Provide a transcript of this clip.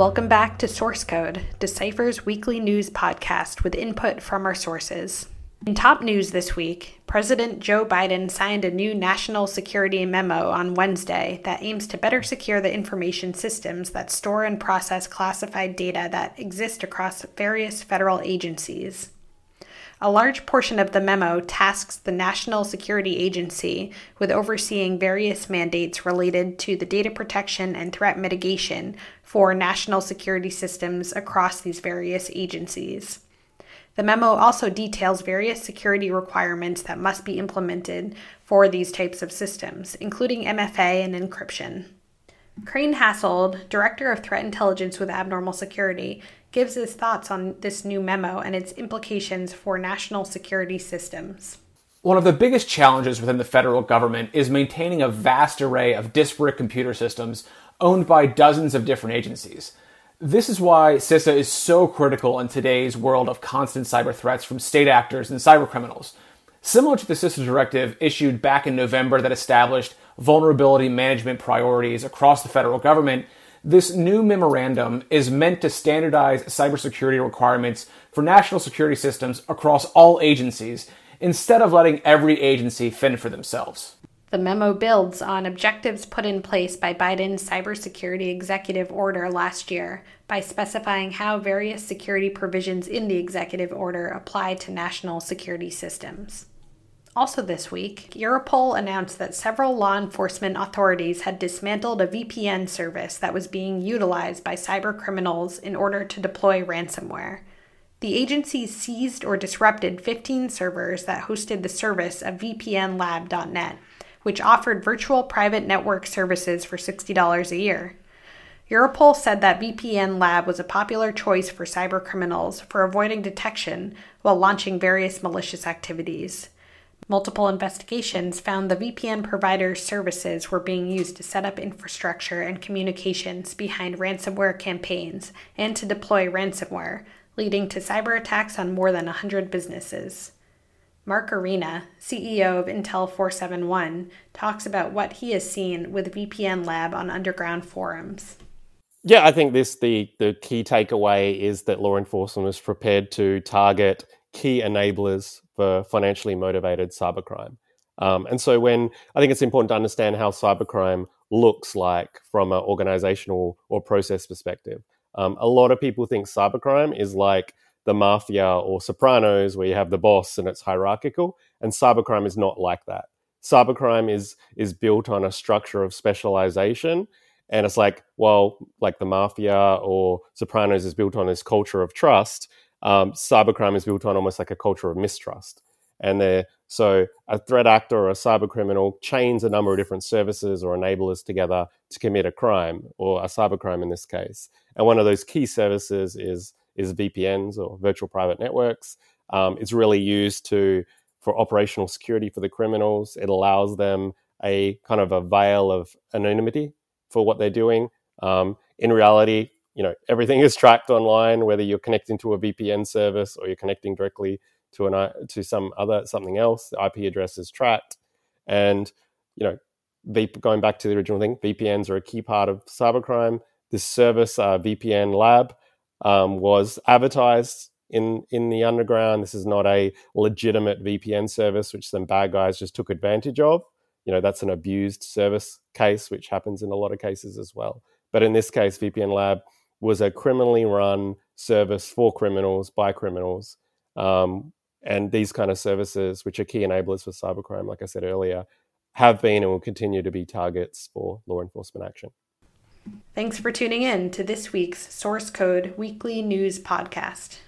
Welcome back to Source Code, Decipher's weekly news podcast with input from our sources. In top news this week, President Joe Biden signed a new national security memo on Wednesday that aims to better secure the information systems that store and process classified data that exist across various federal agencies. A large portion of the memo tasks the National Security Agency with overseeing various mandates related to the data protection and threat mitigation for national security systems across these various agencies. The memo also details various security requirements that must be implemented for these types of systems, including MFA and encryption. Crane Hassold, Director of Threat Intelligence with Abnormal Security, gives his thoughts on this new memo and its implications for national security systems. One of the biggest challenges within the federal government is maintaining a vast array of disparate computer systems owned by dozens of different agencies. This is why CISA is so critical in today's world of constant cyber threats from state actors and cyber criminals. Similar to the CISA directive issued back in November that established vulnerability management priorities across the federal government, this new memorandum is meant to standardize cybersecurity requirements for national security systems across all agencies instead of letting every agency fend for themselves. The memo builds on objectives put in place by Biden's cybersecurity executive order last year by specifying how various security provisions in the executive order apply to national security systems. Also, this week, Europol announced that several law enforcement authorities had dismantled a VPN service that was being utilized by cyber criminals in order to deploy ransomware. The agency seized or disrupted 15 servers that hosted the service of VPNLab.net, which offered virtual private network services for $60 a year. Europol said that VPN Lab was a popular choice for cyber criminals for avoiding detection while launching various malicious activities. Multiple investigations found the VPN provider's services were being used to set up infrastructure and communications behind ransomware campaigns and to deploy ransomware, leading to cyber attacks on more than 100 businesses. Mark Arena, CEO of Intel 471, talks about what he has seen with VPN Lab on underground forums. Yeah, I think this the the key takeaway is that law enforcement is prepared to target key enablers for financially motivated cybercrime. Um, and so, when I think it's important to understand how cybercrime looks like from an organizational or process perspective. Um, a lot of people think cybercrime is like the mafia or Sopranos, where you have the boss and it's hierarchical, and cybercrime is not like that. Cybercrime is is built on a structure of specialization, and it's like, well, like the mafia or Sopranos is built on this culture of trust um, cybercrime is built on almost like a culture of mistrust. And they so a threat actor or a cyber criminal chains a number of different services or enablers together to commit a crime or a cybercrime in this case. And one of those key services is is VPNs or virtual private networks. Um, it's really used to for operational security for the criminals. It allows them a kind of a veil of anonymity for what they're doing. Um, in reality, you know everything is tracked online whether you're connecting to a vpn service or you're connecting directly to an uh, to some other something else the ip address is tracked and you know going back to the original thing vpns are a key part of cybercrime this service uh, vpn lab um, was advertised in in the underground this is not a legitimate vpn service which some bad guys just took advantage of you know that's an abused service case which happens in a lot of cases as well but in this case vpn lab was a criminally run service for criminals by criminals. Um, and these kind of services, which are key enablers for cybercrime, like I said earlier, have been and will continue to be targets for law enforcement action. Thanks for tuning in to this week's Source Code Weekly News Podcast.